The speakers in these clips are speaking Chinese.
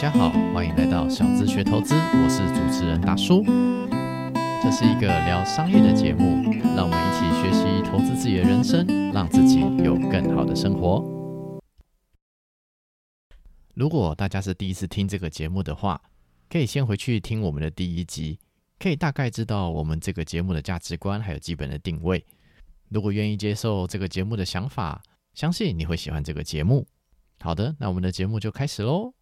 大家好，欢迎来到小资学投资，我是主持人大叔。这是一个聊商业的节目，让我们一起学习投资自己的人生，让自己有更好的生活。如果大家是第一次听这个节目的话，可以先回去听我们的第一集，可以大概知道我们这个节目的价值观还有基本的定位。如果愿意接受这个节目的想法，相信你会喜欢这个节目。好的，那我们的节目就开始喽。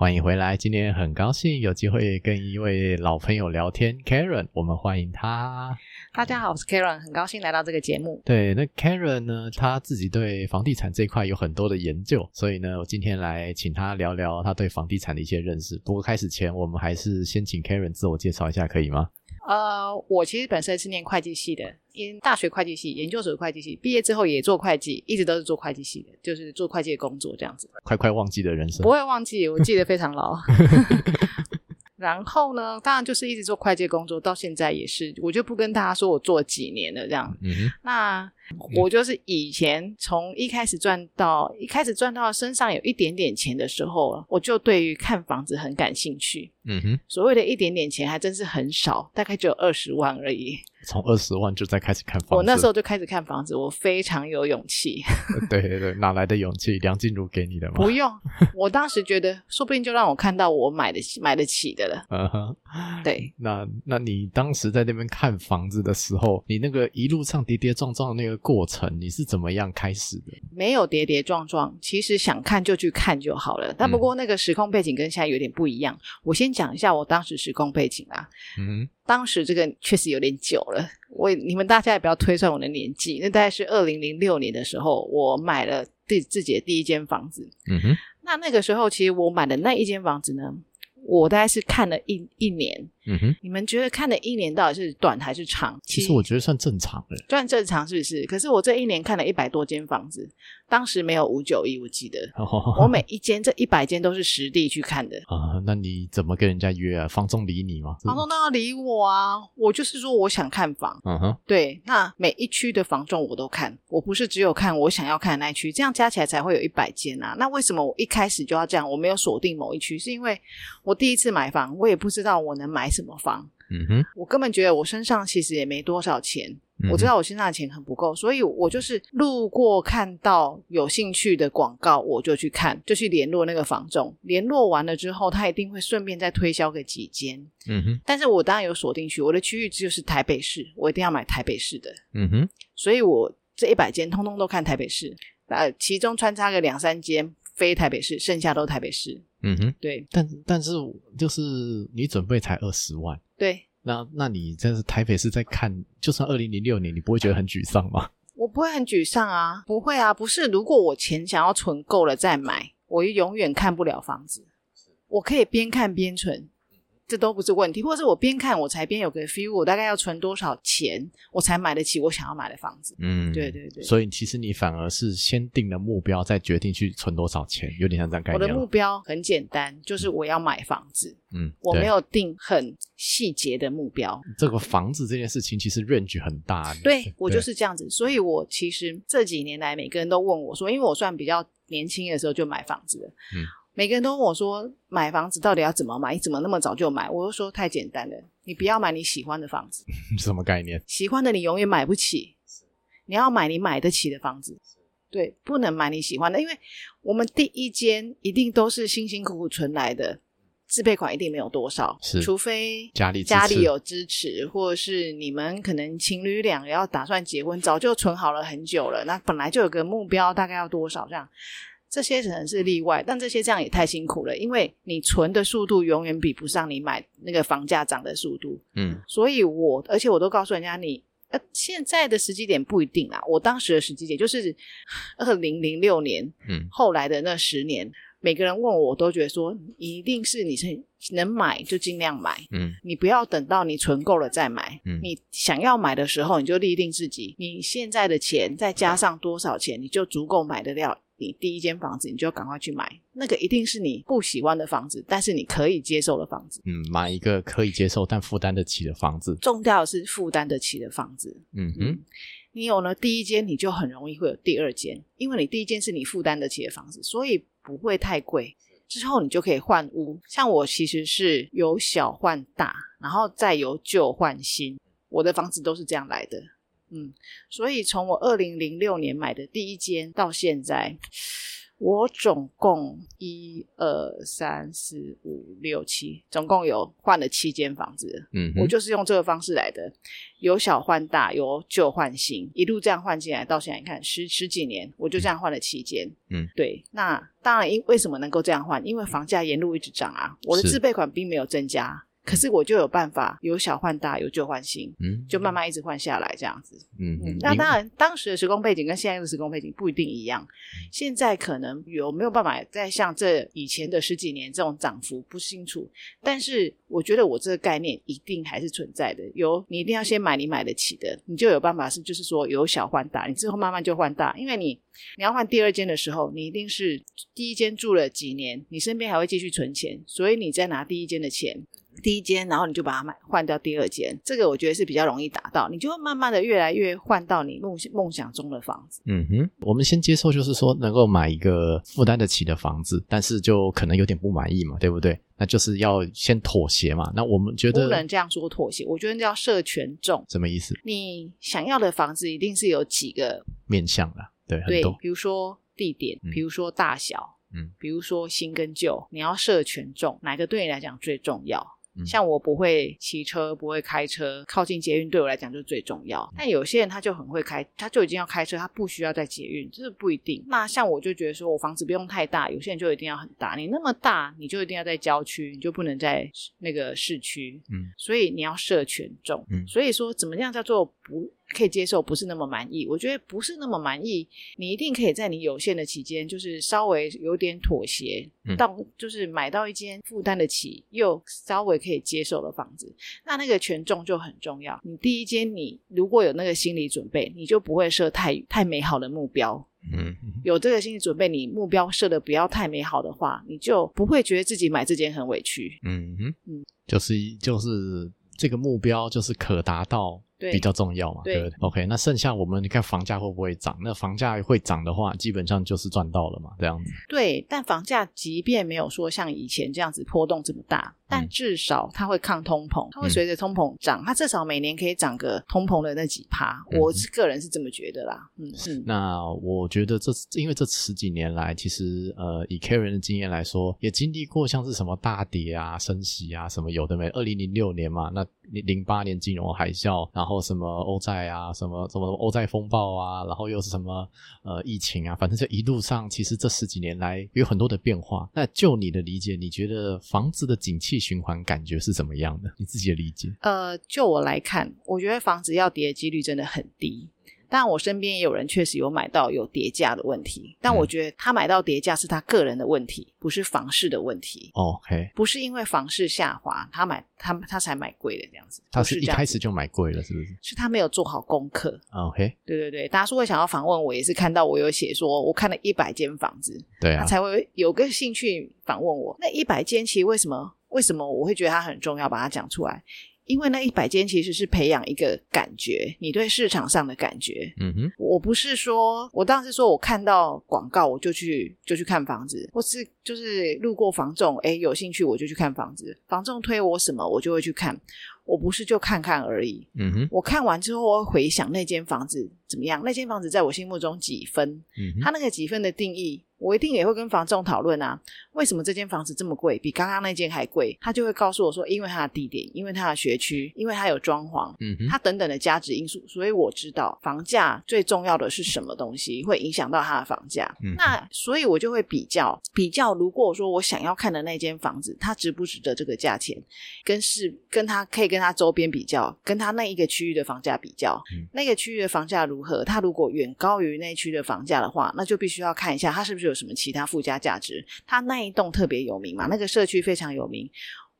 欢迎回来，今天很高兴有机会跟一位老朋友聊天，Karen，我们欢迎他。大家好，我是 Karen，很高兴来到这个节目。对，那 Karen 呢，他自己对房地产这一块有很多的研究，所以呢，我今天来请他聊聊他对房地产的一些认识。不过开始前，我们还是先请 Karen 自我介绍一下，可以吗？呃，我其实本身是念会计系的，因大学会计系、研究所会计系，毕业之后也做会计，一直都是做会计系的，就是做会计的工作这样子。快快忘记的人生不，会忘记，我记得非常牢。然后呢，当然就是一直做会计工作，到现在也是，我就不跟大家说我做几年了这样。嗯哼，那我就是以前从一开始赚到一开始赚到身上有一点点钱的时候，我就对于看房子很感兴趣。嗯哼，所谓的一点点钱还真是很少，大概只有二十万而已。从二十万就在开始看房子，我那时候就开始看房子，我非常有勇气。对对对，哪来的勇气？梁静茹给你的吗？不用，我当时觉得说不定就让我看到我买得起买得起的了。嗯哼，对，那那你当时在那边看房子的时候，你那个一路上跌跌撞撞的那个过程，你是怎么样开始的？没有跌跌撞撞，其实想看就去看就好了。但不过那个时空背景跟现在有点不一样。我先讲一下我当时时空背景啊。嗯当时这个确实有点久了，我你们大家也不要推算我的年纪，那大概是二零零六年的时候，我买了第自己的第一间房子。嗯哼，那那个时候，其实我买的那一间房子呢，我大概是看了一一年。嗯哼。你们觉得看了一年到底是短还是长？其实我觉得算正常的。算正常是不是？可是我这一年看了一百多间房子，当时没有五九一，我记得我每一间这一百间都是实地去看的。啊、那你怎么跟人家约啊？房东理你吗？房东当然理我啊！我就是说我想看房，嗯哼，对，那每一区的房仲我都看，我不是只有看我想要看的那一区，这样加起来才会有一百间啊。那为什么我一开始就要这样？我没有锁定某一区，是因为我第一次买房，我也不知道我能买什么房，嗯哼，我根本觉得我身上其实也没多少钱。嗯我知道我身上的钱很不够，所以我就是路过看到有兴趣的广告，我就去看，就去联络那个房仲。联络完了之后，他一定会顺便再推销个几间。嗯哼，但是我当然有锁定区，我的区域就是台北市，我一定要买台北市的，嗯哼，所以我这一百间通通都看台北市，呃，其中穿插个两三间非台北市，剩下都台北市。嗯哼。对但但是就是你准备才二十万，对，那那你真是台北是在看，就算二零零六年，你不会觉得很沮丧吗？我不会很沮丧啊，不会啊，不是，如果我钱想要存够了再买，我永远看不了房子，我可以边看边存。这都不是问题，或者是我边看我才边有个 feel，我大概要存多少钱，我才买得起我想要买的房子。嗯对对对所以其实你反而是先定了目标，再决定去存多少钱，有点像这样概念我的。目标很简单，就是我要买房子，嗯，我没有定很细节的目标。这个房子这件事情，其实 range 很大。对我就是这样子，所以我其实这几年来，每个人都问我说，因为我算比较年轻的时候就买房子了，嗯，每个人都问我说，买房子到底要怎么买？你怎么那么早就买？我就说太简单了，你不要买你喜欢的房子，什么概念？喜欢的你永远买不起，你要买你买得起的房子。对，不能买你喜欢的，因为我们第一间一定都是辛辛苦苦存来的，自备款一定没有多少，是除非家里家里有支持，或者是你们可能情侣俩要打算结婚，早就存好了很久了，那本来就有个目标，大概要多少这样。这些可能是例外，但这些这样也太辛苦了，因为你存的速度永远比不上你买那个房价涨的速度。嗯所以我而且我都告诉人家你。呃，现在的时机点不一定啊。我当时的时机点就是二零零六年，嗯后来的那十年，每个人问我，我都觉得说，一定是你是能买就尽量买，嗯你不要等到你存够了再买。嗯你想要买的时候，你就立定自己，你现在的钱再加上多少钱，你就足够买得了你第一间房子，你就赶快去买。那个一定是你不喜欢的房子，但是你可以接受的房子。嗯，买一个可以接受但负担得起的房子。重要的是负担得起的房子。嗯哼，你有了第一间，你就很容易会有第二间，因为你第一间是你负担得起的房子，所以不会太贵。之后你就可以换屋。像我其实是由小换大，然后再由旧换新，我的房子都是这样来的。嗯，所以从我二零零六年买的第一间到现在。我总共一二三四五六七，总共有换了七间房子。嗯，我就是用这个方式来的，由小换大，由旧换新，一路这样换进来，到现在你看十十几年，我就这样换了七间。嗯，对。那当然，因为什么能够这样换？因为房价沿路一直涨啊，我的自备款并没有增加。可是我就有办法，由小换大，由旧换新，嗯，就慢慢一直换下来这样子。嗯嗯，那当然，当时的时空背景跟现在的时空背景不一定一样。现在可能有没有办法再像这以前的十几年这种涨幅不清楚，但是我觉得我这个概念一定还是存在的。有你一定要先买你买得起的，你就有办法是就是说由小换大，你之后慢慢就换大，因为你你要换第二间的时候，你一定是第一间住了几年，你身边还会继续存钱，所以你再拿第一间的钱。第一间，然后你就把它买换掉第二间，这个我觉得是比较容易达到，你就会慢慢的越来越换到你梦梦想中的房子。嗯哼，我们先接受，就是说能够买一个负担得起的房子，但是就可能有点不满意嘛，对不对？那就是要先妥协嘛。那我们觉得不能这样说妥协，我觉得叫设权重，什么意思？你想要的房子一定是有几个面向的，对，对很多，比如说地点，比如说大小，嗯，比如说新跟旧，你要设权重，哪个对你来讲最重要？嗯像我不会骑车，不会开车，靠近捷运对我来讲就最重要。但有些人他就很会开，他就已经要开车，他不需要在捷运，这是不一定。那像我就觉得说我房子不用太大，有些人就一定要很大。你那么大，你就一定要在郊区，你就不能在那个市区。嗯，所以你要设权重。嗯所以说怎么样叫做不可以接受，不是那么满意？我觉得不是那么满意，你一定可以在你有限的期间，就是稍微有点妥协，嗯到就是买到一间负担得起又稍微可以接受的房子。那那个权重就很重要。你第一间，你如果有那个心理准备，你就不会设太太美好的目标。嗯有这个心理准备，你目标设的不要太美好的话，你就不会觉得自己买这间很委屈。嗯哼，嗯，就是就是这个目标就是可达到。对比较重要嘛，对对不对？OK，那剩下我们你看房价会不会涨？那房价会涨的话，基本上就是赚到了嘛，这样子。对，但房价即便没有说像以前这样子波动这么大，但至少它会抗通膨，它会随着通膨涨，它至少每年可以涨个通膨的那几趴。嗯我是个人是这么觉得啦。嗯嗯，那我觉得这因为这十几年来，其实呃，以 Karen 的经验来说，也经历过像是什么大跌啊、升息啊什么有的没。二零零六年嘛，那零八年金融海啸，然后后什么欧债啊，什么什么欧债风暴啊，然后又是什么呃疫情啊，反正这一路上，其实这十几年来有很多的变化。那就你的理解，你觉得房子的景气循环感觉是怎么样的？你自己的理解？呃，就我来看，我觉得房子要跌的几率真的很低。但我身边也有人确实有买到有跌价的问题，但我觉得他买到跌价是他个人的问题，不是房市的问题。OK，不是因为房市下滑，他买他他才买贵的这样子。他是一开始就买贵了，是不是是他没有做好功课。？OK，对对对，大叔会想要访问我，也是看到我有写说，我看了一百间房子，对啊，他才会有个兴趣访问我。那一百间其实为什么为什么我会觉得它很重要，把它讲出来？因为那一百间其实是培养一个感觉，你对市场上的感觉。嗯哼，我不是说，我当时说我看到广告我就去就去看房子，或是就是路过房仲，哎，有兴趣我就去看房子，房仲推我什么我就会去看，我不是就看看而已。嗯哼，我看完之后，我会回想那间房子怎么样，那间房子在我心目中几分，嗯哼，它那个几分的定义，我一定也会跟房仲讨论啊。为什么这间房子这么贵，比刚刚那间还贵？他就会告诉我说，因为它的地点，因为它的学区，因为它有装潢，嗯哼，它等等的价值因素，所以我知道房价最重要的是什么东西会影响到它的房价。嗯那所以我就会比较比较，如果说我想要看的那间房子，它值不值得这个价钱，跟是跟它可以跟它周边比较，跟它那一个区域的房价比较，嗯那个区域的房价如何？它如果远高于那区的房价的话，那就必须要看一下它是不是有什么其他附加价值。它那一栋特别有名嘛，那个社区非常有名。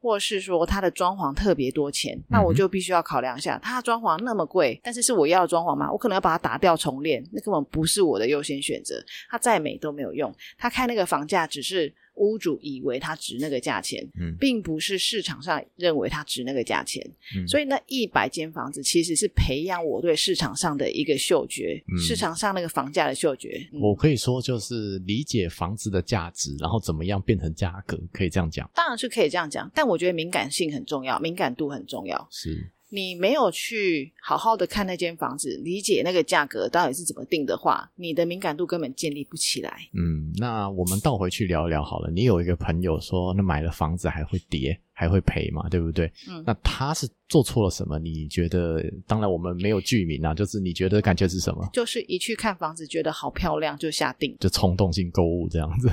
或是说它的装潢特别多钱，那我就必须要考量一下，它的装潢那么贵，但是是我要的装潢吗？我可能要把它打掉重练，那根本不是我的优先选择。它再美都没有用，它开那个房价只是屋主以为它值那个价钱，嗯并不是市场上认为它值那个价钱。嗯，所以那一百间房子其实是培养我对市场上的一个嗅觉，嗯市场上那个房价的嗅觉。嗯我可以说就是理解房子的价值，然后怎么样变成价格，可以这样讲。当然是可以这样讲，但我觉得敏感性很重要，敏感度很重要。是，你没有去好好的看那间房子，理解那个价格到底是怎么定的话，你的敏感度根本建立不起来。嗯，那我们倒回去聊一聊好了。你有一个朋友说，那买了房子还会跌，还会赔嘛，对不对？嗯那他是做错了什么？你觉得？当然我们没有剧名啊，就是你觉得感觉是什么？就是一去看房子觉得好漂亮就下定。就冲动性购物这样子。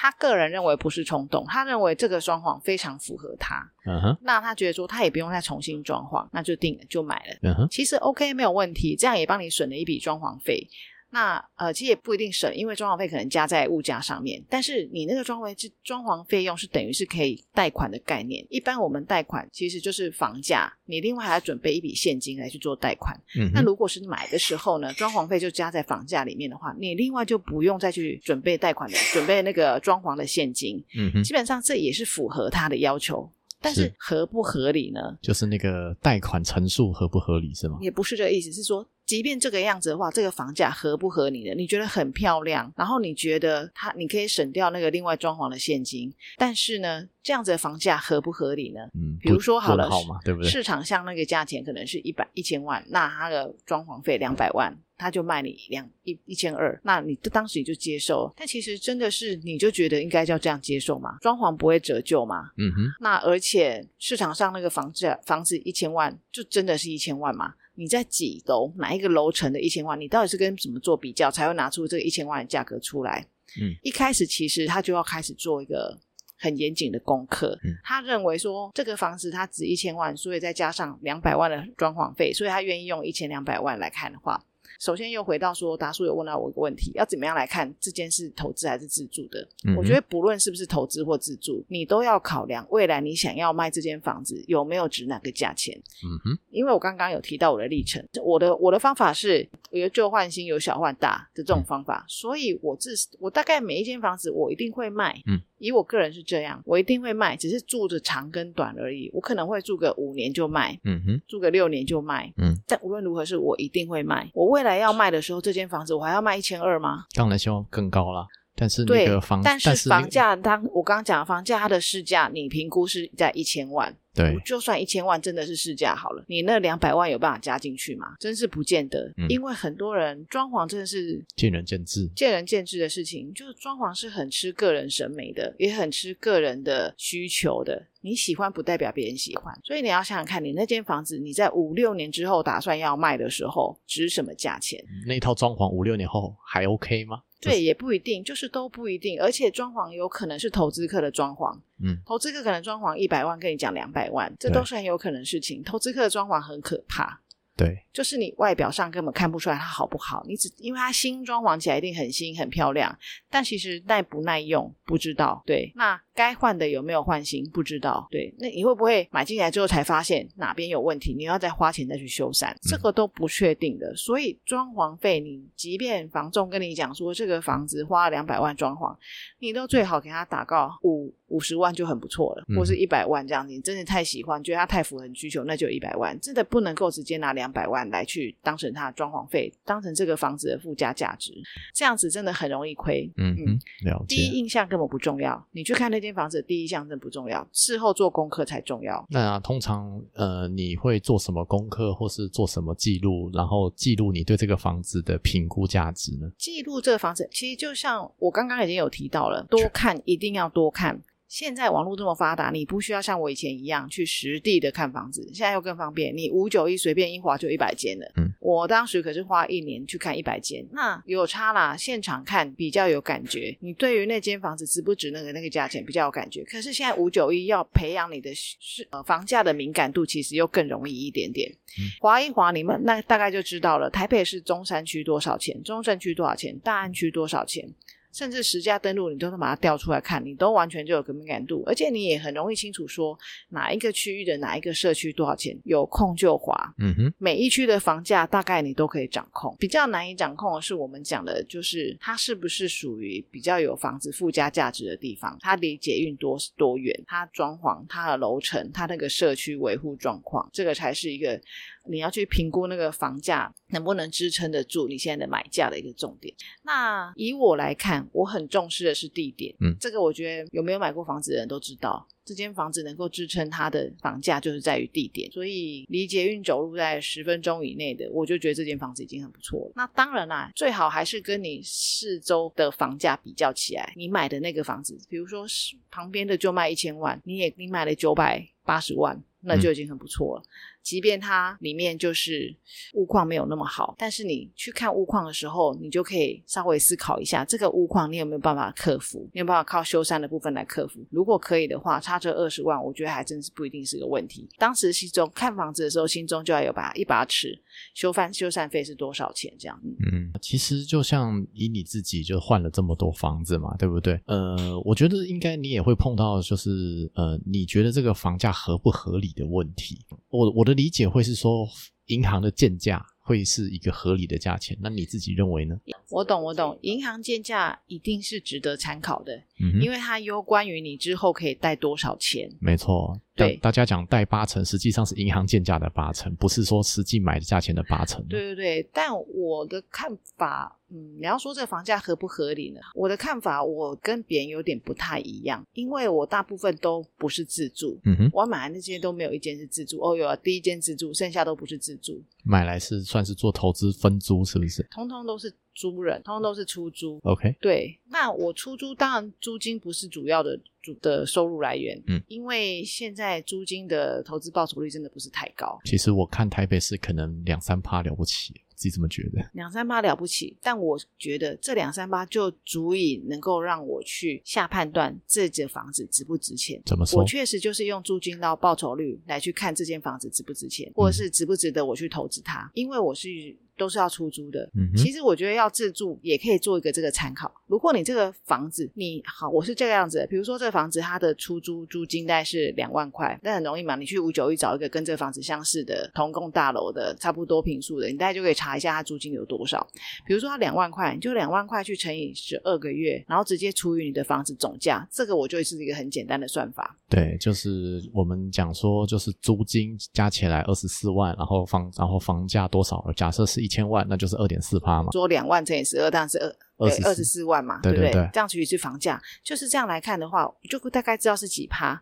他个人认为不是冲动，他认为这个装潢非常符合他，嗯哼，那他觉得说他也不用再重新装潢，那就定了就买了。嗯哼，其实 OK 没有问题，这样也帮你省了一笔装潢费。那呃，其实也不一定省，因为装潢费可能加在物价上面。但是你那个装潢是装潢费用是等于是可以贷款的概念。一般我们贷款其实就是房价，你另外还要准备一笔现金来去做贷款。嗯，那如果是买的时候呢，装潢费就加在房价里面的话，你另外就不用再去准备贷款的，准备那个装潢的现金。嗯哼，基本上这也是符合他的要求，但是是合不合理呢？就是那个贷款陈述合不合理是吗？也不是这个意思，是说，即便这个样子的话，这个房价合不合你的？你觉得很漂亮，然后你觉得它你可以省掉那个另外装潢的现金，但是呢，这样子的房价合不合理呢？嗯，比如不说好了好嘛，对不对？市场上那个价钱可能是一百一千万，那它的装潢费两百万，他就卖你两一一千二，那你当时你就接受，但其实真的是你就觉得应该要这样接受吗？装潢不会折旧吗？嗯哼，那而且市场上那个房子房子一千万，就真的是一千万吗？你在几楼哪一个楼层的一千万？你到底是跟什么做比较，才会拿出这个一千万的价格出来？嗯，一开始其实他就要开始做一个很严谨的功课。嗯他认为说这个房子它值一千万，所以再加上两百万的装潢费，所以他愿意用一千两百万来看的话。首先又回到说，达叔有问到我一个问题，要怎么样来看这件事投资还是自住的？嗯我觉得不论是不是投资或自住，你都要考量未来你想要卖这间房子有没有值哪个价钱。嗯哼，因为我刚刚有提到我的历程，我的我的方法是有旧换新，有小换大的这种方法，所以我自我大概每一间房子我一定会卖，嗯，以我个人是这样，我一定会卖，只是住着长跟短而已，我可能会住个五年就卖，嗯哼，住个六年就卖，嗯，但无论如何是我一定会卖，我未来要卖的时候，这间房子我还要卖一千二吗？当然希望更高啦。但是那对个房，，但是房价当我刚刚讲的房价，它的市价你评估是在一千万，对，就算一千万真的是市价好了，你那两百万有办法加进去吗？真是不见得，嗯因为很多人装潢真的是见仁见智。见仁见智的事情，就是装潢是很吃个人审美的，也很吃个人的需求的。你喜欢不代表别人喜欢，所以你要想想看，你那间房子你在五六年之后打算要卖的时候，值什么价钱？那一套装潢五六年后还 OK 吗？对，也不一定，就是都不一定。而且装潢有可能是投资客的装潢，嗯，投资客可能装潢一百万，跟你讲两百万，这都是很有可能的事情。投资客的装潢很可怕，对，就是你外表上根本看不出来它好不好，你只因为它新装潢起来一定很新很漂亮，但其实耐不耐用不知道。对，那该换的有没有换新不知道。对，那你会不会买进来之后才发现哪边有问题，你要再花钱再去修缮，这个都不确定的。所以装潢费，你即便房仲跟你讲说这个房子花了两百万装潢，你都最好给他打个五五十万就很不错了，嗯或是一百万这样子。你真的太喜欢，觉得它太符合你需求，那就一百万。真的不能够直接拿两百万来去当成它的装潢费，当成这个房子的附加价值，这样子真的很容易亏。嗯嗯，了第一。印象根本不重要，你去看那间房子，第一印象真不重要，事后做功课才重要。那通常呃，你会做什么功课，或是做什么记录，然后记录你对这个房子的评估价值呢？记录这个房子，其实就像我刚刚已经有提到了，多看一定要多看。现在网络这么发达，你不需要像我以前一样去实地的看房子，现在又更方便。你五九一随便一划就一百间了。嗯，我当时可是花一年去看一百间，那有差啦。现场看比较有感觉，你对于那间房子值不值那个那个价钱比较有感觉。可是现在五九一要培养你的是呃房价的敏感度，其实又更容易一点点。划一划，你们那大概就知道了。台北市中山区多少钱？中正区多少钱？大安区多少钱？甚至实价登录，你都能把它调出来看，你都完全就有个敏感度，而且你也很容易清楚说哪一个区域的哪一个社区多少钱，有空就划。嗯哼，每一区的房价大概你都可以掌控，比较难以掌控的是我们讲的，就是它是不是属于比较有房子附加价值的地方，它离捷运多多远，它装潢、它的楼层、它那个社区维护状况，这个才是一个你要去评估那个房价能不能支撑得住你现在的买价的一个重点。那以我来看，我很重视的是地点，嗯这个我觉得有没有买过房子的人都知道。这间房子能够支撑它的房价，就是在于地点，所以离捷运走路在十分钟以内的，我就觉得这间房子已经很不错了。那当然啦，最好还是跟你四周的房价比较起来，你买的那个房子，比如说是旁边的就卖一千万，你也你买了九百八十万，那就已经很不错了。即便它里面就是物况没有那么好，但是你去看物况的时候，你就可以稍微思考一下，这个物况你有没有办法克服？你有没有办法靠修缮的部分来克服？如果可以的话，这二十万，我觉得还真是不一定是个问题。当时心中看房子的时候，心中就要有把一把尺，修翻修缮费是多少钱这样。嗯嗯，其实就像以你自己就换了这么多房子嘛，对不对？呃，我觉得应该你也会碰到，就是呃，你觉得这个房价合不合理的问题。我我的理解会是说，银行的建价会是一个合理的价钱，那你自己认为呢？我懂，我懂，银行建价一定是值得参考的，嗯，因为它攸关于你之后可以贷多少钱。没错，对大大家讲贷八成，实际上是银行建价的八成，不是说实际买的价钱的八成。对对对，但我的看法，嗯，你要说这个房价合不合理呢？我的看法，我跟别人有点不太一样，因为我大部分都不是自住，嗯哼，我买的那些都没有一间是自住，哦，有啊第一间自住，剩下都不是自住，买来是算是做投资分租，是不是通通都是租人，通通都是出租。？OK，对，那我出租当然租金不是主要的主的收入来源，嗯，因为现在租金的投资报酬率真的不是太高，其实我看台北市可能两三趴了不起，自己这么觉得。两三八了不起，但我觉得这两三八就足以能够让我去下判断这间房子值不值钱。怎么说我？确实就是用租金到报酬率来去看这间房子值不值钱，或者是值不值得我去投资它，因为我是。都是要出租的，嗯哼其实我觉得要自住也可以做一个这个参考。如果你这个房子，你好，我是这个样子的，比如说这个房子它的出租租金大概是两万块，那很容易嘛，你去五九一找一个跟这个房子相似的同栋大楼的差不多平数的，你大概就可以查一下它租金有多少。比如说它两万块，你就两万块去乘以十二个月，然后直接除以你的房子总价，这个我就是一个很简单的算法。对，就是我们讲说，就是租金加起来二十四万，然后房然后房价多少？假设是一千万，那就是二点四趴嘛。说两万乘以十二，当然是二对二十四万嘛，对不对？这样除以是房价，就是这样来看的话，就大概知道是几趴。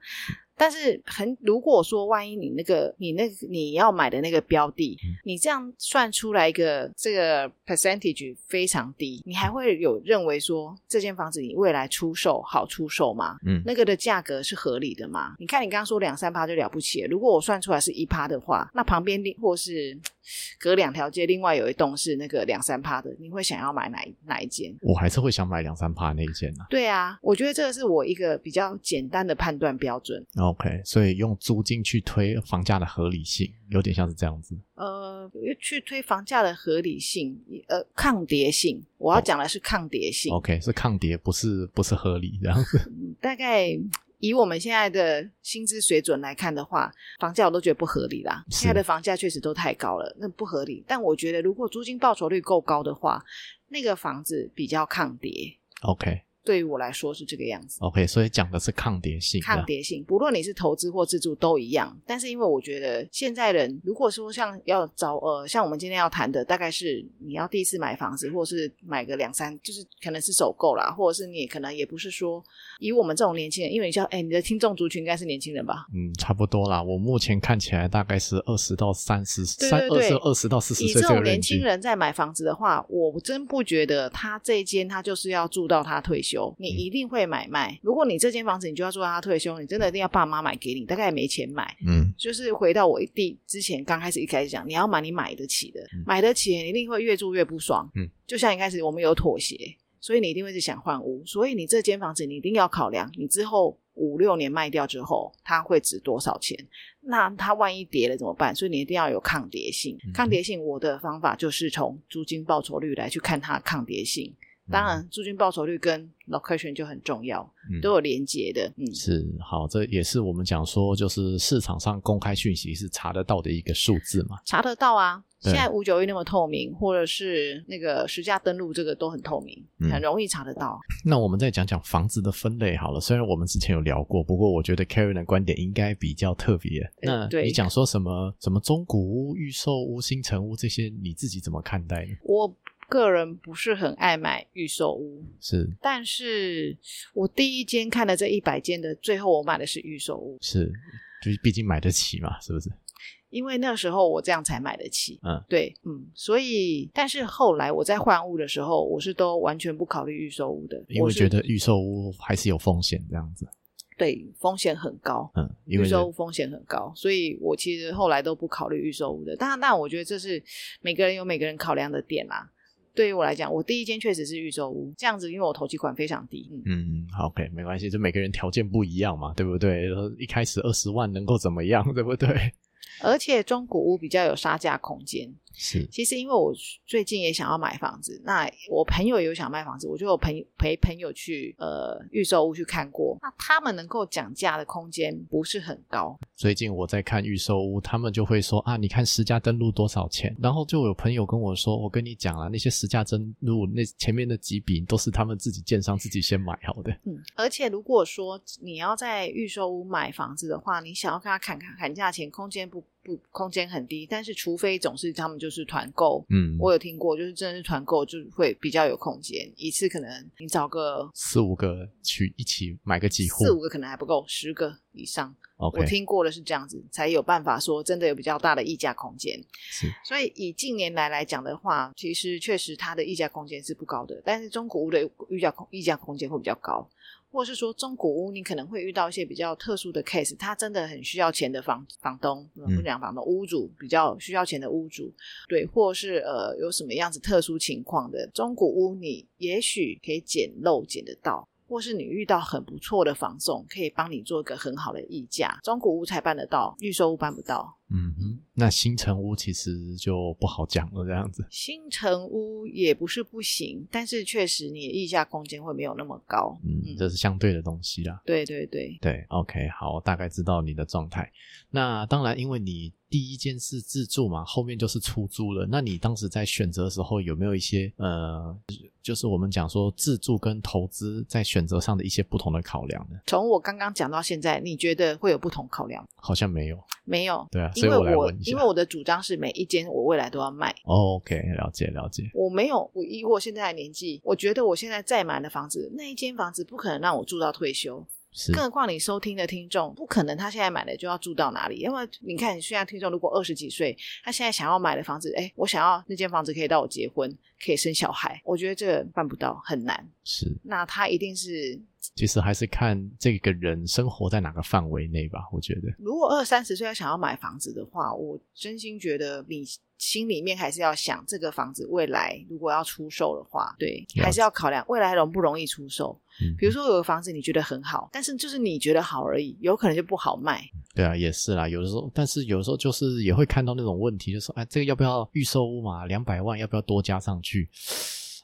但是很，如果说万一你那个你那个你要买的那个标的，嗯你这样算出来一个这个 percentage 非常低，你还会有认为说这间房子你未来出售好出售吗？嗯那个的价格是合理的吗？你看你刚刚说两三趴就了不起了，如果我算出来是一趴的话，那旁边另或是隔两条街另外有一栋是那个两三趴的，你会想要买哪一哪一间？我还是会想买两三趴那一件啊。对啊，我觉得这个是我一个比较简单的判断标准。OK，所以用租金去推房价的合理性，有点像是这样子。呃，去推房价的合理性，呃，抗跌性，我要讲的是抗跌性。OK，是抗跌，不是不是合理这样子。大概以我们现在的薪资水准来看的话，房价我都觉得不合理啦。是现在的房价确实都太高了，那不合理。但我觉得，如果租金报酬率够高的话，那个房子比较抗跌。OK 对于我来说是这个样子。OK，所以讲的是抗跌性。抗跌性，不论你是投资或自住都一样。但是因为我觉得现在人，如果说像要找呃，像我们今天要谈的，大概是你要第一次买房子，或者是买个两三，就是可能是首购啦，或者是你也可能也不是说以我们这种年轻人，因为你像哎，你的听众族群应该是年轻人吧？嗯，差不多啦。我目前看起来大概是二十到三十，三二十二十到四十以岁这个这种年轻。人在买房子的话，我真不觉得他这一间他就是要住到他退休，你嗯一定会买卖。如果你这间房子你就要住到他退休，你真的一定要爸妈买给你，大概也没钱买。嗯，就是回到我第之前刚开始一开始讲，你要买你买得起的，嗯买得起你一定会越住越不爽。嗯，就像一开始我们有妥协，所以你一定会是想换屋，所以你这间房子你一定要考量，你之后五六年卖掉之后，它会值多少钱？那它万一跌了怎么办？所以你一定要有抗跌性。嗯抗跌性，我的方法就是从租金报酬率来去看它的抗跌性。当然，租金报酬率跟 location 就很重要，嗯都有连结的。嗯，是好，这也是我们讲说，就是市场上公开讯息是查得到的一个数字嘛。查得到啊。对现在五九一那么透明，或者是那个实价登录，这个都很透明，嗯很容易查得到。那我们再讲讲房子的分类好了。虽然我们之前有聊过，不过我觉得 Karen 的观点应该比较特别。那你讲说什么什么中古屋、预售屋、新城屋这些，你自己怎么看待呢？我个人不是很爱买预售屋，是但是我第一间看的这一百间的，最后我买的是预售屋，是，就是毕竟买得起嘛，是不是？因为那时候我这样才买得起。嗯，对，嗯，所以，但是后来我在换屋的时候，我是都完全不考虑预售屋的，因为觉得预售屋还是有风险这样子。对风险很高，嗯，因预售屋风险很高，所以我其实后来都不考虑预售屋的。当然，当然，我觉得这是每个人有每个人考量的点啦。对于我来讲，我第一间确实是预售屋，这样子，因为我投期款非常低，嗯，嗯好，OK，没关系，就每个人条件不一样嘛，对不对？一开始二十万能够怎么样，对不对？而且中古屋比较有杀价空间。是，其实因为我最近也想要买房子，那我朋友也有想卖房子，我就有朋陪朋友去呃预售屋去看过，那他们能够讲价的空间不是很高，最近我在看预售屋，他们就会说啊，你看实价登录多少钱？然后就有朋友跟我说，我跟你讲啊，那些实价登录那前面的几笔都是他们自己建商自己先买好的。嗯，而且如果说你要在预售屋买房子的话，你想要跟他砍砍砍价钱，空间不不空间很低，但是除非总是他们就是团购。嗯，我有听过，就是真的是团购，就会比较有空间，一次可能你找个四五个去一起买个几户四五个可能还不够，十个以上。，OK，我听过的是这样子，才有办法说真的有比较大的溢价空间。是所以以近年来来讲的话，其实确实它的溢价空间是不高的，但是中古屋的溢价空溢价空间会比较高，或者是说中古屋你可能会遇到一些比较特殊的 case，他真的很需要钱的房房东，不是讲房东，屋主比较需要钱的屋主，对，或是呃有什么样子特殊情况的中古屋，你也许可以捡漏捡得到。或是你遇到很不错的房仲，可以帮你做一个很好的溢价，中古屋才办得到，预售屋办不到。嗯哼，那新城屋其实就不好讲了，这样子。新城屋也不是不行，但是确实你的溢价空间会没有那么高。嗯，这是相对的东西啦。对对对，对，OK，好，我大概知道你的状态。那当然，因为你第一件是自住嘛，后面就是出租了。那你当时在选择的时候，有没有一些呃，就是我们讲说自住跟投资在选择上的一些不同的考量呢？从我刚刚讲到现在，你觉得会有不同考量？好像没有。没有，对啊，因为我。因为我的主张是每一间我未来都要卖。哦 OK，了解了解。我没有，我以我现在的年纪，我觉得我现在再买的房子，那一间房子不可能让我住到退休。是更何况你收听的听众，不可能他现在买的就要住到哪里，因为你看，你现在听众如果二十几岁，他现在想要买的房子，哎，我想要那间房子可以到我结婚，可以生小孩，我觉得这个办不到，很难。是，那他一定是，其实还是看这个人生活在哪个范围内吧。我觉得如果二三十岁要想要买房子的话，我真心觉得你心里面还是要想，这个房子未来如果要出售的话，对，还是要考量未来容不容易出售。嗯，比如说有个房子你觉得很好，但是就是你觉得好而已，有可能就不好卖。对啊，也是啦。有的时候，但是有的时候就是也会看到那种问题，就说，哎，这个要不要预售屋嘛？两百万要不要多加上去？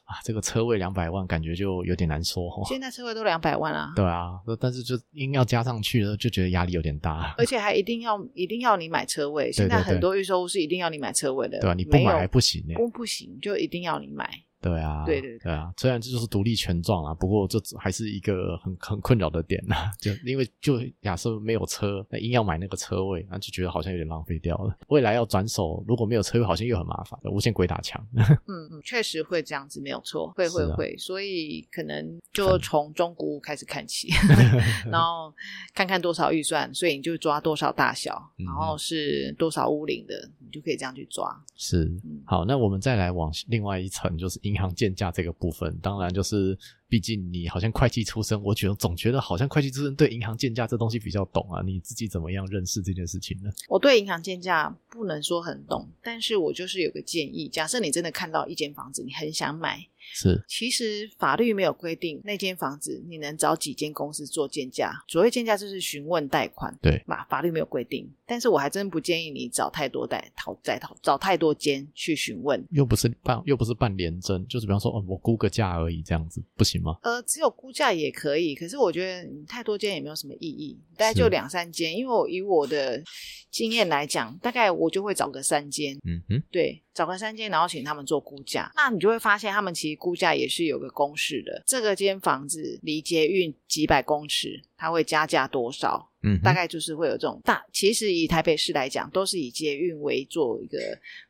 啊，这个车位两百万，感觉就有点难说哦。现在车位都两百万啊，对啊，但是就硬要加上去了，就觉得压力有点大，而且还一定要一定要你买车位。现在很多预售屋是一定要你买车位的，对啊，你不买还不行呢。不不行，就一定要你买。对啊，对对对啊，虽然这就是独立权状啊，不过这还是一个很很困扰的点啊、就因为就假设没有车，那硬要买那个车位，那就觉得好像有点浪费掉了。未来要转手，如果没有车位，好像又很麻烦，无限鬼打墙。嗯嗯，确实会这样子，没有错，会会会，所以可能就从中古屋开始看起，然后看看多少预算，所以你就抓多少大小，嗯然后是多少屋龄的，你就可以这样去抓。是嗯，好，那我们再来往另外一层，就是银行建价这个部分。当然，就是毕竟你好像会计出身，我觉得总觉得好像会计出身对银行建价这东西比较懂啊。你自己怎么样认识这件事情呢？我对银行建价不能说很懂，但是我就是有个建议，假设你真的看到一间房子，你很想买，是其实法律没有规定那间房子你能找几间公司做建价，所谓建价就是询问贷款，对嘛，法律没有规定。但是我还真不建议你找太多贷讨债讨找太多间去询问。又不是办又不是办联征，就是比方说哦，我估个价而已，这样子不行吗？呃，只有估价也可以，可是我觉得你太多间也没有什么意义，大概就是两三间。因为我以我的经验来讲，大概我就会找个三间，嗯哼，对，找个三间，然后请他们做估价。那你就会发现，他们其实估价也是有个公式的。这个间房子离捷运几百公尺，它会加价多少？嗯，大概就是会有这种大。其实以台北市来讲，都是以捷运为做一个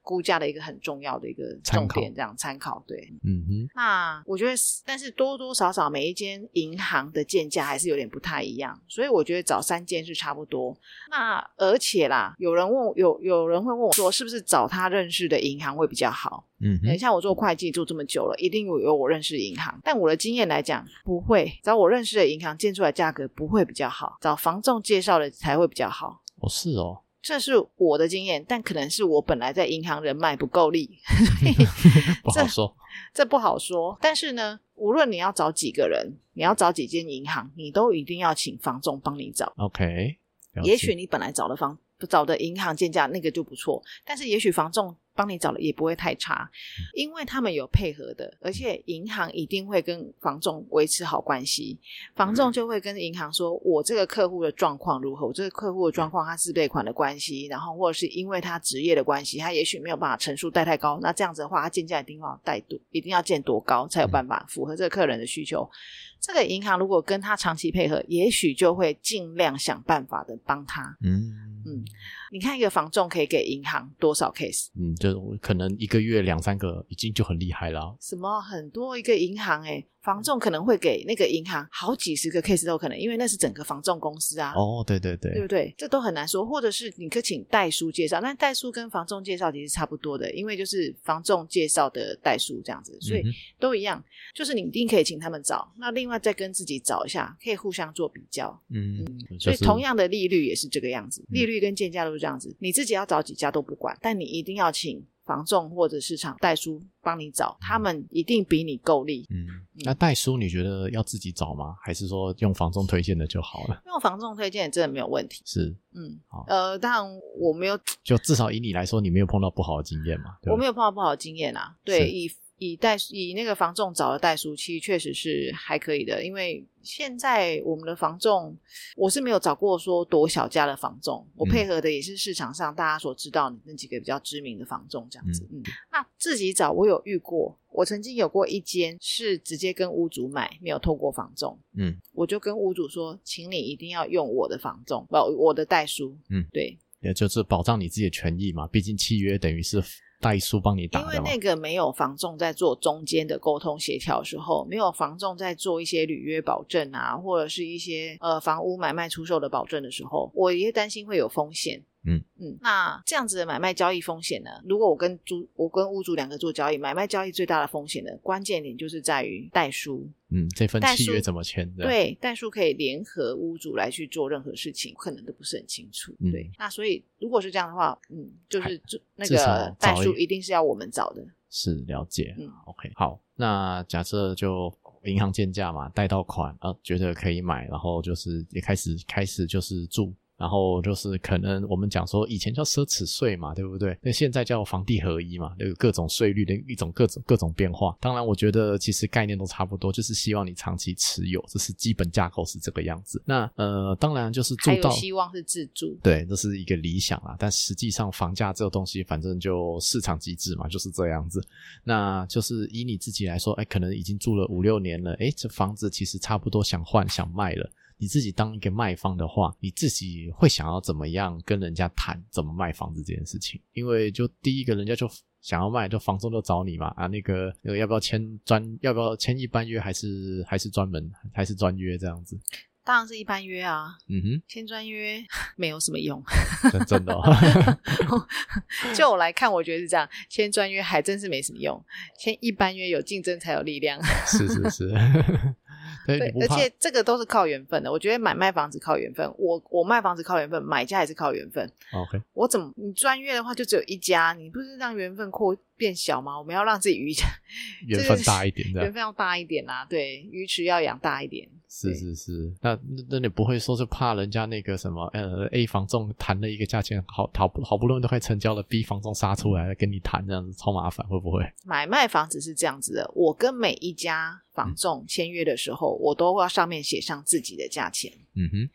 估价的一个很重要的一个重点，这样参考。对，嗯哼，那我觉得，但是多多少少每一间银行的建价还是有点不太一样，所以我觉得找三间是差不多。那而且啦，有人问有有人会问我说，是不是找他认识的银行会比较好？嗯等一下我做会计做这么久了，一定有有我认识的银行，但我的经验来讲，不会找我认识的银行建出来价格不会比较好，找房仲介绍的才会比较好。哦是哦，这是我的经验，但可能是我本来在银行人脉不够力，不好说，这不好说。但是呢，无论你要找几个人，你要找几间银行，你都一定要请房仲帮你找。OK，也许你本来找的房找的银行建价那个就不错，但是也许房仲帮你找的也不会太差，因为他们有配合的，而且银行一定会跟房仲维持好关系，房仲就会跟银行说，我这个客户的状况如何，我这个客户的状况他自备款的关系，然后或者是因为他职业的关系，他也许没有办法陈述贷太高，那这样子的话，他建价一定要贷多，一定要建多高才有办法符合这个客人的需求。这个银行如果跟他长期配合，也许就会尽量想办法的帮他。嗯嗯，你看一个房仲可以给银行多少 case？嗯，就可能一个月两三个已经就很厉害了。什么很多一个银行诶、房仲可能会给那个银行好几十个 case 都有可能，因为那是整个房仲公司啊。哦，对对对，对不对？这都很难说，或者是你可以请代书介绍，那代书跟房仲介绍其实差不多的，因为就是房仲介绍的代书这样子，所以都一样。就是你一定可以请他们找，那另外再跟自己找一下，可以互相做比较。嗯，嗯所以同样的利率也是这个样子，利率跟建价都是这样子。你自己要找几家都不管，但你一定要请房仲或者市场代书帮你找，他们一定比你够力。嗯，那代书你觉得要自己找吗？还是说用房仲推荐的就好了？用房仲推荐真的没有问题。是，嗯好，呃，当然我没有就至少以你来说，你没有碰到不好的经验嘛？我没有碰到不好的经验啊。对，是以以代以那个房仲找的代书，其实确实是还可以的，因为现在我们的房仲，我是没有找过说多小家的房仲，我嗯配合的也是市场上大家所知道的那几个比较知名的房仲这样子。嗯，那自己找我有遇过，我曾经有过一间是直接跟屋主买，没有透过房仲。嗯，我就跟屋主说，请你一定要用我的房仲，不，我的代书。嗯，对，也就是保障你自己的权益嘛。毕竟契约等于是代书帮你打的嘛因为那。个没有房仲在做中间的沟通协调的时候，没有房仲在做一些履约保证啊，或者是一些呃房屋买卖出售的保证的时候，我也担心会有风险。嗯嗯，那这样子的买卖交易风险呢？如果我跟租我跟屋主两个做交易，买卖交易最大的风险呢，关键点就是在于代书。嗯，这份契约怎么签的？，对，代书可以联合屋主来去做任何事情，可能都不是很清楚。嗯对，那所以如果是这样的话，嗯，就是就那个代书一定是要我们找的。是了解。嗯 OK，好，那假设就银行建价嘛，贷到款啊，觉得可以买，然后就是也开始开始就是住。然后就是可能我们讲说以前叫奢侈税嘛，对不对？那现在叫房地合一嘛，有各种税率的一种各种各种变化。当然，我觉得其实概念都差不多，就是希望你长期持有，这是基本架构是这个样子。那呃，当然就是住到希望是自住。对，这是一个理想啦，但实际上房价这个东西，反正就市场机制嘛，就是这样子。那就是以你自己来说，哎，可能已经住了五六年了，哎，这房子其实差不多想换想卖了。你自己当一个卖方的话，你自己会想要怎么样跟人家谈怎么卖房子这件事情？因为就第一个人家就想要卖，就房东就找你嘛啊，那个那个要不要签专，要不要签一般约还是还是专门还是专约这样子？当然是一般约啊，嗯哼，签专约 没有什么用。真真的、哦。就我来看，我觉得是这样，签专约还真是没什么用，签一般约有竞争才有力量。是是是，对，而且这个都是靠缘分的。我觉得买卖房子靠缘分，我我卖房子靠缘分，买家也是靠缘分。OK，我怎么你专业的话就只有一家，你不是让缘分扩变小吗？我们要让自己鱼 缘分大一点缘。分要大一点啦，对，鱼池要养大一点。是是是，那那那你不会说是怕人家那个什么呃 A 房仲谈了一个价钱好好好不容易都快成交了，B 房仲杀出来跟你谈这样子超麻烦，会不会？买卖房子是这样子的，我跟每一家房仲签约的时候，我都要上面写上自己的价钱。嗯哼，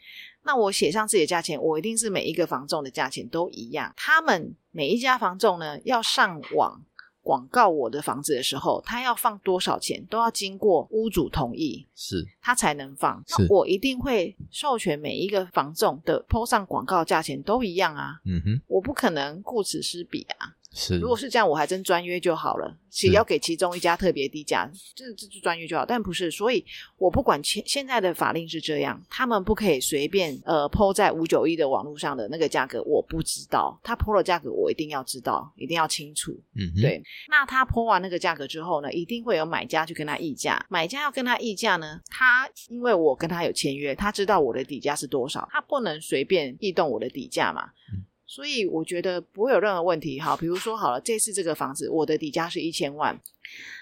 那我写上自己的价钱，我一定是每一个房仲的价钱都一样。他们每一家房仲呢，要上网广告我的房子的时候，他要放多少钱，都要经过屋主同意，是他才能放。是那我一定会授权每一个房仲的 PO 上广告价钱都一样啊，嗯哼，我不可能顾此失彼啊。是。如果是这样，我还真专约就好了，只要给其中一家特别低价，这这就专约就好。但不是，所以我不管现现在的法令是这样，他们不可以随便呃抛在五九一的网络上的那个价格，我不知道，他抛了价格我一定要知道，一定要清楚。嗯哼，对，那他抛完那个价格之后呢，一定会有买家去跟他议价。买家要跟他议价呢，他因为我跟他有签约，他知道我的底价是多少，他不能随便异动我的底价嘛。嗯所以我觉得不会有任何问题。好，比如说好了，这次这个房子我的底价是一千万，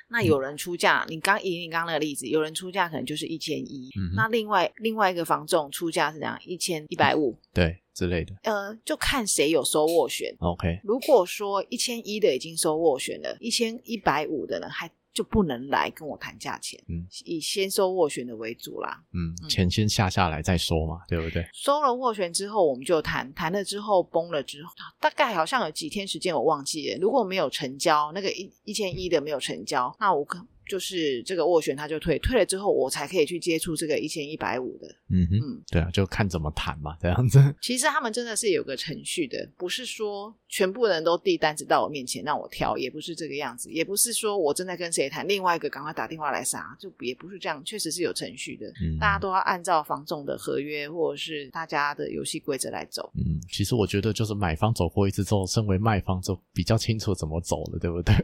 那有人出价，你刚以你刚刚那个例子，有人出价可能就是一千一那另外另外一个房仲出价是怎样？一千一百五，对之类的。呃，就看谁有收斡旋。OK，如果说一千一的已经收斡旋了，一千一百五的呢，还就不能来跟我谈价钱，嗯以先收斡旋的为主啦。嗯，钱先下下来再说嘛，对不对？收了斡旋之后，我们就谈，谈了之后崩了之后，大概好像有几天时间我忘记了。如果没有成交，那个一一千一的没有成交，那我可就是这个斡旋他就退，退了之后我才可以去接触这个一千一百五的。嗯哼，嗯，对啊，就看怎么谈嘛，这样子。其实他们真的是有个程序的，不是说全部人都递单子到我面前让我挑，也不是这个样子，也不是说我正在跟谁谈，另外一个赶快打电话来杀，就也不是这样，确实是有程序的，嗯，大家都要按照房仲的合约或者是大家的游戏规则来走。嗯，其实我觉得就是买方走过一次之后，身为卖方就比较清楚怎么走了，对不对？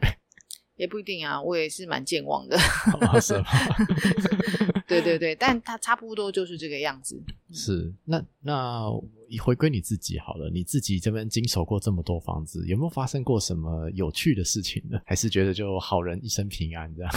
也不一定啊，我也是蛮健忘的，哦是吗？对对对，但他差不多就是这个样子。是，那那回归你自己好了，你自己这边经手过这么多房子，有没有发生过什么有趣的事情呢？还是觉得就好人一生平安这样？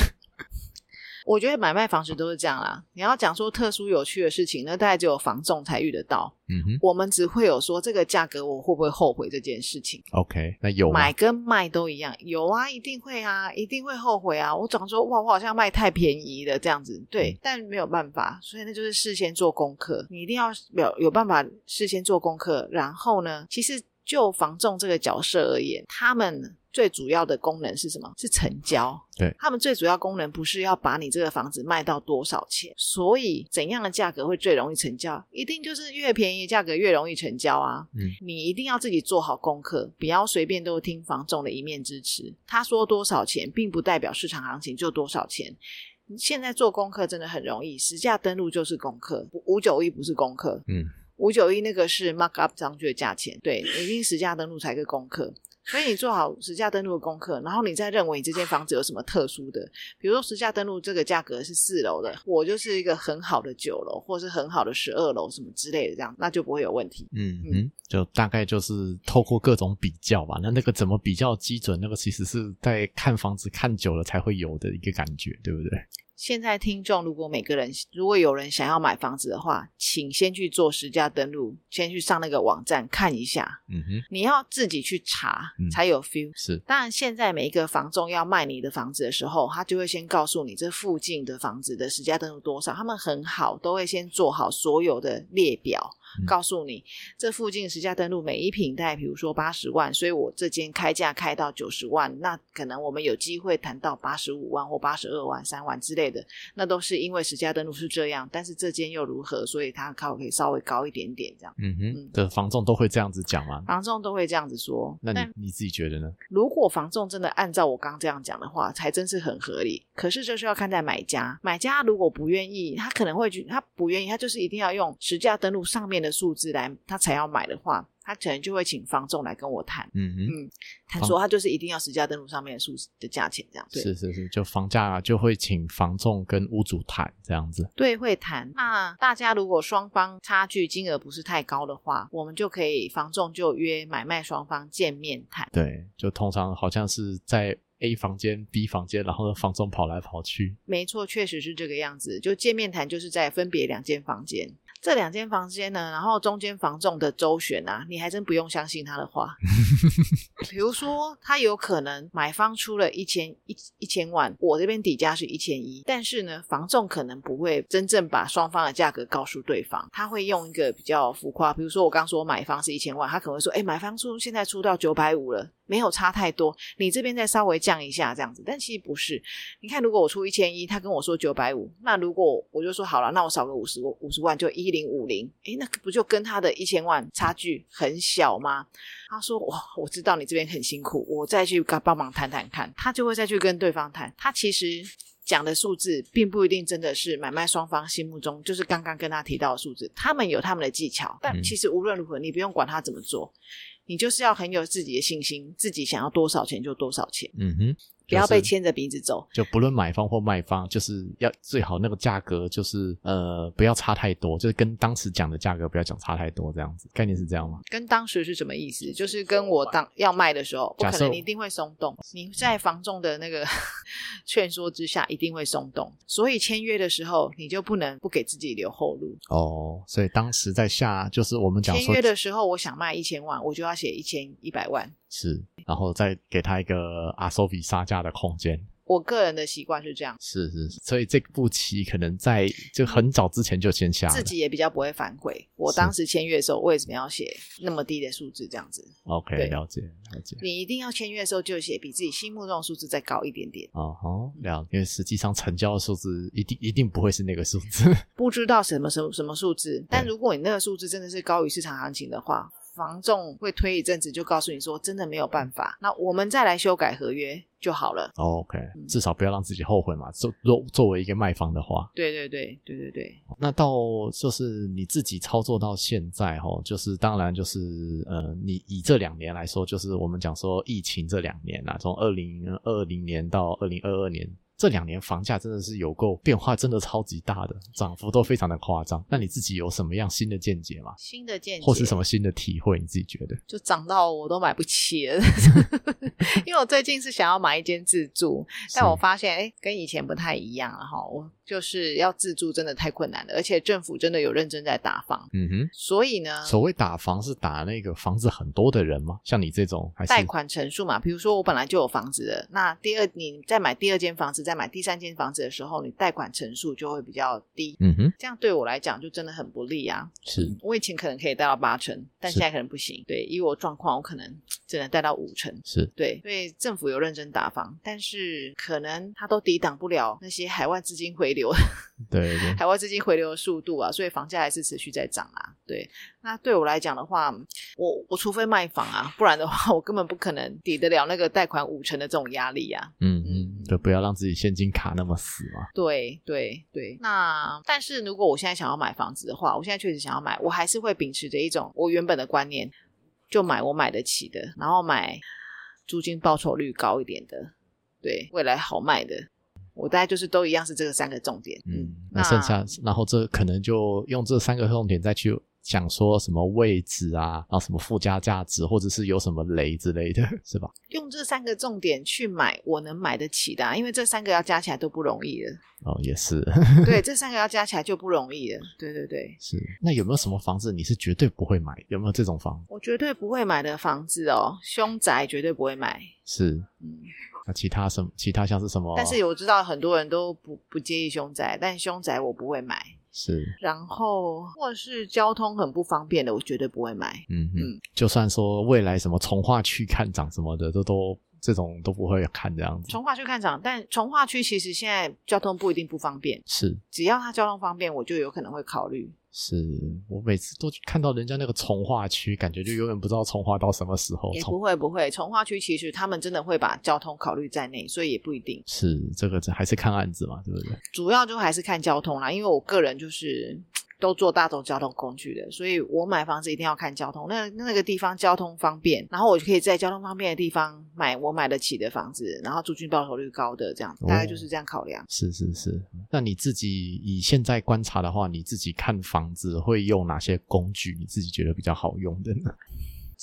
我觉得买卖房子都是这样啦。你要讲说特殊有趣的事情，那大概只有房仲才遇得到。嗯哼我们只会有说这个价格我会不会后悔这件事情。，OK，那有吗买跟卖都一样，有啊，一定会啊，一定会后悔啊。我总说哇，我好像卖太便宜了这样子，对，嗯但没有办法，所以那就是事先做功课，你一定要有有办法事先做功课。然后呢，其实就房仲这个角色而言，他们最主要的功能是什么？是成交。对他们最主要功能不是要把你这个房子卖到多少钱，所以怎样的价格会最容易成交？一定就是越便宜价格越容易成交啊。嗯，你一定要自己做好功课，不要随便都听房仲的一面之词。他说多少钱，并不代表市场行情就多少钱。你现在做功课真的很容易，实价登录就是功课，五九一不是功课，嗯，五九一那个是 mark up 上去的价钱，对，一定实价登录才是功课。所以你做好实价登录的功课，然后你再认为你这间房子有什么特殊的，比如说实价登录这个价格是四楼的，我就是一个很好的九楼，或是很好的十二楼什么之类的，这样那就不会有问题。嗯嗯，就大概就是透过各种比较吧。那那个怎么比较基准？那个其实是在看房子看久了才会有的一个感觉，对不对？现在听众如果每个人如果有人想要买房子的话，请先去做实价登录，先去上那个网站看一下。嗯哼，你要自己去查嗯才有 feel。是，当然，现在每一个房仲要卖你的房子的时候，他就会先告诉你这附近的房子的实价登录多少。他们很好，都会先做好所有的列表，嗯告诉你这附近实价登录每一平大概比如说八十万，所以我这间开价开到九十万，那可能我们有机会谈到八十五万或八十二万、三万之类的，那都是因为实价登录是这样，但是这间又如何，所以它靠可以稍微高一点点这样。嗯哼嗯，的房仲都会这样子讲吗？房仲都会这样子说，那你你自己觉得呢？如果房仲真的按照我刚刚这样讲的话，才真是很合理。可是就是要看在买家，买家如果不愿意，他可能会觉他不愿意，他就是一定要用实价登录上面面的数字来，他才要买的话，他可能就会请房仲来跟我谈。嗯，嗯，他说他就是一定要实价登录上面的数的价钱这样。对是是是，就房价就会请房仲跟屋主谈这样子。对，会谈。那大家如果双方差距金额不是太高的话，我们就可以房仲就约买卖双方见面谈。对，就通常好像是在 A 房间、B 房间，然后房仲跑来跑去。没错，确实是这个样子。就见面谈，就是在分别两间房间，这两间房间呢，然后中间房仲的周旋啊，你还真不用相信他的话。比如说，他有可能买方出了一千一一千万，我这边底价是一千一，但是呢，房仲可能不会真正把双方的价格告诉对方，他会用一个比较浮夸，比如说我刚说买方是一千万，他可能会说，哎，买方出现在出到九百五了。没有差太多，你这边再稍微降一下这样子，但其实不是。你看，如果我出一千一，他跟我说九百五，那如果我就说好了，那我少个五十五十万，就一零五零，诶，那不就跟他的一千万差距很小吗？他说哇，我知道你这边很辛苦，我再去跟帮忙谈谈看，他就会再去跟对方谈。他其实讲的数字，并不一定真的是买卖双方心目中就是刚刚跟他提到的数字，他们有他们的技巧，但其实无论如何，你不用管他怎么做。你就是要很有自己的信心，自己想要多少钱就多少钱，嗯哼，不要被牵着鼻子走。就不论买方或卖方，就是要最好那个价格就是呃不要差太多，就是跟当时讲的价格不要讲差太多，这样子概念是这样吗？跟当时是什么意思？就是跟我当要卖的时候，不可能你一定会松动。你在房仲的那个 劝说之下，一定会松动。所以签约的时候，你就不能不给自己留后路。哦，所以当时在下就是我们讲签约的时候，我想卖一千万，我就要写一千一百万。是，然后再给他一个阿索比杀价的空间。我个人的习惯是这样，是是，是所以这步棋可能在就很早之前就先下了。自己也比较不会反悔。我当时签约的时候，为什么要写那么低的数字？这样子，OK，对了解了解。你一定要签约的时候就写比自己心目中的数字再高一点点。哦吼，了解，因为实际上成交的数字一定一定不会是那个数字。不知道什么什么什么数字，但如果你那个数字真的是高于市场行情的话，房仲会推一阵子就告诉你说真的没有办法，那我们再来修改合约就好了。OK，至嗯少不要让自己后悔嘛。作作作为一个卖方的话，对对对对对对，那到就是你自己操作到现在哈，就是当然就是呃，你以这两年来说，就是我们讲说疫情这两年啊，从二零二零年到二零二二年。这两年房价真的是有够变化，真的超级大的，涨幅都非常的夸张。那你自己有什么样新的见解吗？新的见解或是什么新的体会？你自己觉得？就涨到我都买不起了，因为我最近是想要买一间自住，但我发现哎，跟以前不太一样了哈。我就是要自住真的太困难了，而且政府真的有认真在打房，嗯哼，所以呢，所谓打房是打那个房子很多的人吗？像你这种还是贷款成数嘛，比如说我本来就有房子的，那第二你再买第二间房子，再买第三间房子的时候，你贷款成数就会比较低，嗯哼，这样对我来讲就真的很不利啊。是我以前可能可以贷到八成，但是现在可能不行。对，以我状况，我可能只能贷到五成。是，对，所以政府有认真打房，但是可能它都抵挡不了那些海外资金回流，对对，海外资金回流的速度啊，所以房价还是持续在涨啊。对，那对我来讲的话，我我除非卖房啊，不然的话，我根本不可能抵得了那个贷款五成的这种压力啊。嗯嗯，就不要让自己现金卡那么死嘛。对对对，那但是如果我现在想要买房子的话，我现在确实想要买，我还是会秉持着一种我原本的观念，就买我买得起的，然后买租金报酬率高一点的，对，未来好卖的。我大概就是都一样是这个三个重点，嗯，那剩下，然后这可能就用这三个重点再去想说什么位置啊，然后什么附加价值，或者是有什么雷之类的，是吧？用这三个重点去买我能买得起的、啊，因为这三个要加起来都不容易了。哦，也是，对，这三个要加起来就不容易了。对对对，是。那有没有什么房子你是绝对不会买？有没有这种房？我绝对不会买的房子哦，凶宅绝对不会买。是。嗯，那其他什么？其他像是什么？但是我知道很多人都不不介意凶宅，但凶宅我不会买。是，然后或是交通很不方便的，我绝对不会买。嗯嗯嗯，就算说未来什么从化区看涨什么的，都都这种都不会看这样子。从化区看涨，但从化区其实现在交通不一定不方便，是只要它交通方便，我就有可能会考虑。是，我每次都看到人家那个从化区，感觉就永远不知道从化到什么时候。也不会不会，从化区其实他们真的会把交通考虑在内，所以也不一定。是这个，这还是看案子嘛，对不对？主要就还是看交通啦，因为我个人就是都坐大众交通工具的，所以我买房子一定要看交通，那那个地方交通方便，然后我就可以在交通方便的地方买我买得起的房子，然后租金报酬率高的这样，大概就是这样考量。是是是，那你自己以现在观察的话，你自己看房子会用哪些工具？你自己觉得比较好用的呢？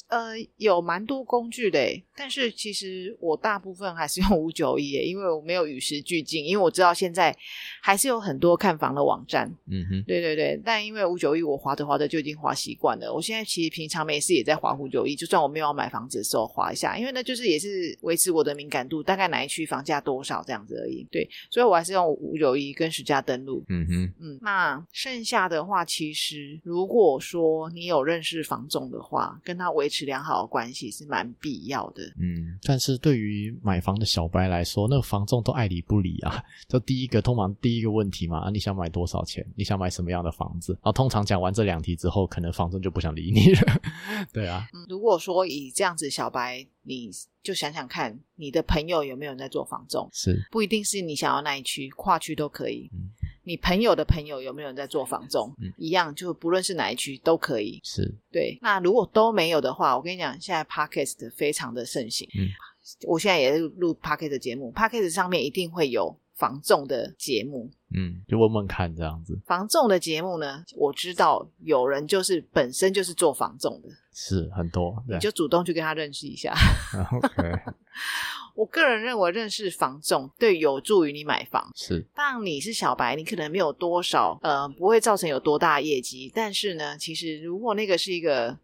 呃，有蛮多工具的，但是其实我大部分还是用五九一，因为我没有与时俱进，因为我知道现在还是有很多看房的网站，嗯哼，对对对，但因为五九一我划着划着就已经划习惯了，我现在其实平常没事也在划五九一，就算我没有要买房子的时候划一下，因为那就是也是维持我的敏感度，大概哪一区房价多少这样子而已，对，所以我还是用五九一跟实价登录，嗯哼，嗯，那剩下的话，其实如果说你有认识房总的话，跟他维持良好的关系是蛮必要的。嗯，但是对于买房的小白来说，那个房仲都爱理不理啊。就第一个，通常第一个问题嘛，啊，你想买多少钱？你想买什么样的房子？然后通常讲完这两题之后，可能房仲就不想理你了。对啊，嗯，如果说以这样子小白，你就想想看，你的朋友有没有人在做房仲？是，不一定是你想要那一区，跨区都可以。嗯你朋友的朋友有没有人在做房中？嗯一样，就不论是哪一区都可以。是，对，那如果都没有的话，我跟你讲，现在 podcast 非常的盛行。嗯，我现在也是录 podcast 的节目，podcast 上面一定会有房仲的节目。嗯，就问问看这样子。防重的节目呢，我知道有人就是本身就是做防重的，是很多，你就主动去跟他认识一下。，OK，我个人认为认识房仲对有助于你买房。是，当你是小白，你可能没有多少，呃，不会造成有多大业绩。但是呢，其实如果那个是一个，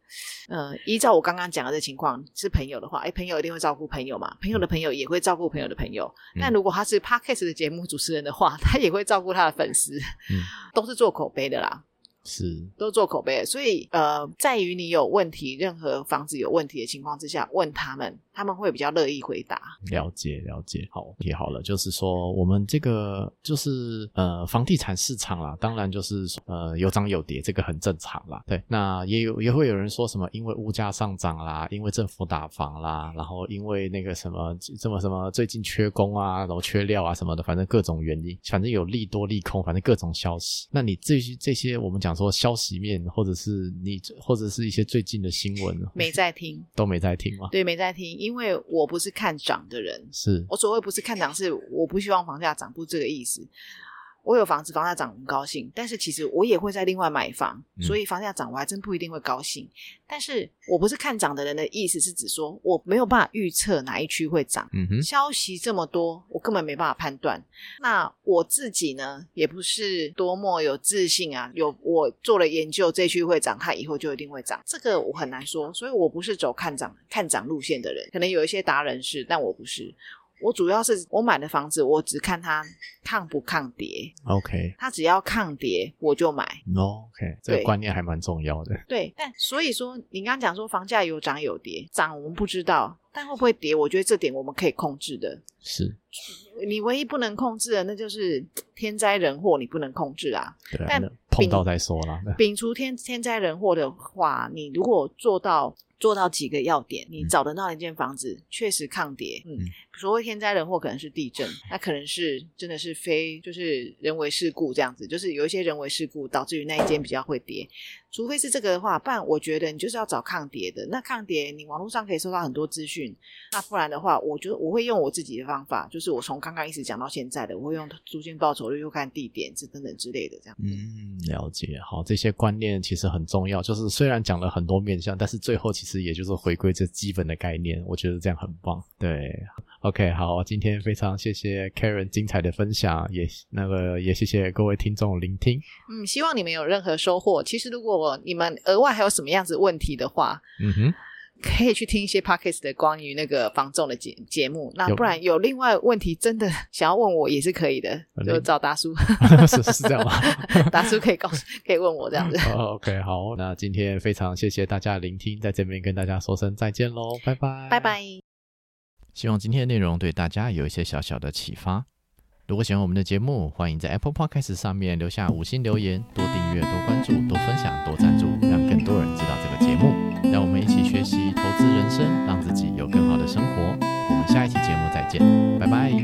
呃，依照我刚刚讲的这情况是朋友的话，哎，朋友一定会照顾朋友嘛，朋友的朋友也会照顾朋友的朋友。嗯那如果他是 podcast 的节目主持人的话，他也会照顾他的粉丝，嗯。都是做口碑的啦。是，都做口碑的，所以呃，在于你有问题，任何房子有问题的情况之下，问他们，他们会比较乐意回答。了解了解，好，也好了，就是说我们这个就是呃房地产市场啦，当然就是说呃有涨有跌，这个很正常啦。对，那也有也会有人说什么，因为物价上涨啦，因为政府打房啦，然后因为那个什么这么什么最近缺工啊，然后缺料啊什么的，反正各种原因，反正有利多利空，反正各种消息。那你这些这些我们讲说消息面，或者是你或者是一些最近的新闻，没在听，都没在听吗？对，没在听，因为我不是看涨的人。是，我所谓不是看涨，是我不希望房价涨，不是这个意思。我有房子，房价涨很高兴，但是其实我也会在另外买房，嗯所以房价涨我还真不一定会高兴。但是我不是看涨的人的意思是指说我没有办法预测哪一区会涨，嗯哼，消息这么多，我根本没办法判断。那我自己呢，也不是多么有自信啊，有我做了研究，这区会涨，它以后就一定会涨，这个我很难说。所以我不是走看涨看涨路线的人，可能有一些达人是，但我不是。我主要是我买的房子，我只看它抗不抗跌，OK。它只要抗跌我就买。OK，这个对观念还蛮重要的。对，但所以说你刚刚讲说房价有涨有跌，涨我们不知道，但会不会跌，我觉得这点我们可以控制的。是，你唯一不能控制的，那就是天灾人祸，你不能控制啊。对啊，但碰到再说啦。摒除天天灾人祸的话，你如果做到做到几个要点，你嗯找得到一间房子确实抗跌，嗯嗯，所谓天灾人祸可能是地震，那可能是真的是非就是人为事故这样子，就是有一些人为事故导致于那一间比较会跌，除非是这个的话，不然我觉得你就是要找抗跌的。那抗跌你网络上可以收到很多资讯，那不然的话，我觉得我会用我自己的方法，就是我从刚刚一直讲到现在的，我会用租金报酬率，又看地点这等等之类的这样。嗯，了解。好，这些观念其实很重要。就是虽然讲了很多面向，但是最后其实也就是回归这基本的概念。我觉得这样很棒。对，OK，好，今天非常谢谢 Karen 精彩的分享，也那个也谢谢各位听众的聆听。嗯，希望你们有任何收获。其实，如果你们额外还有什么样子问题的话，嗯哼，可以去听一些 podcast 的关于那个防重的节节目。那不然有另外问题真的想要问我也是可以的，就找达叔，是是这样吗？达叔可以告诉可以问我这样子。哦 OK，好，那今天非常谢谢大家的聆听，在这边跟大家说声再见喽，拜拜，拜拜。希望今天的内容对大家有一些小小的启发。如果喜欢我们的节目欢迎在 apple podcast 上面留下五星留言多订阅多关注多分享多赞助让更多人知道这个节目。让我们一起学习投资人生让自己有更好的生活。我们下一期节目再见拜拜。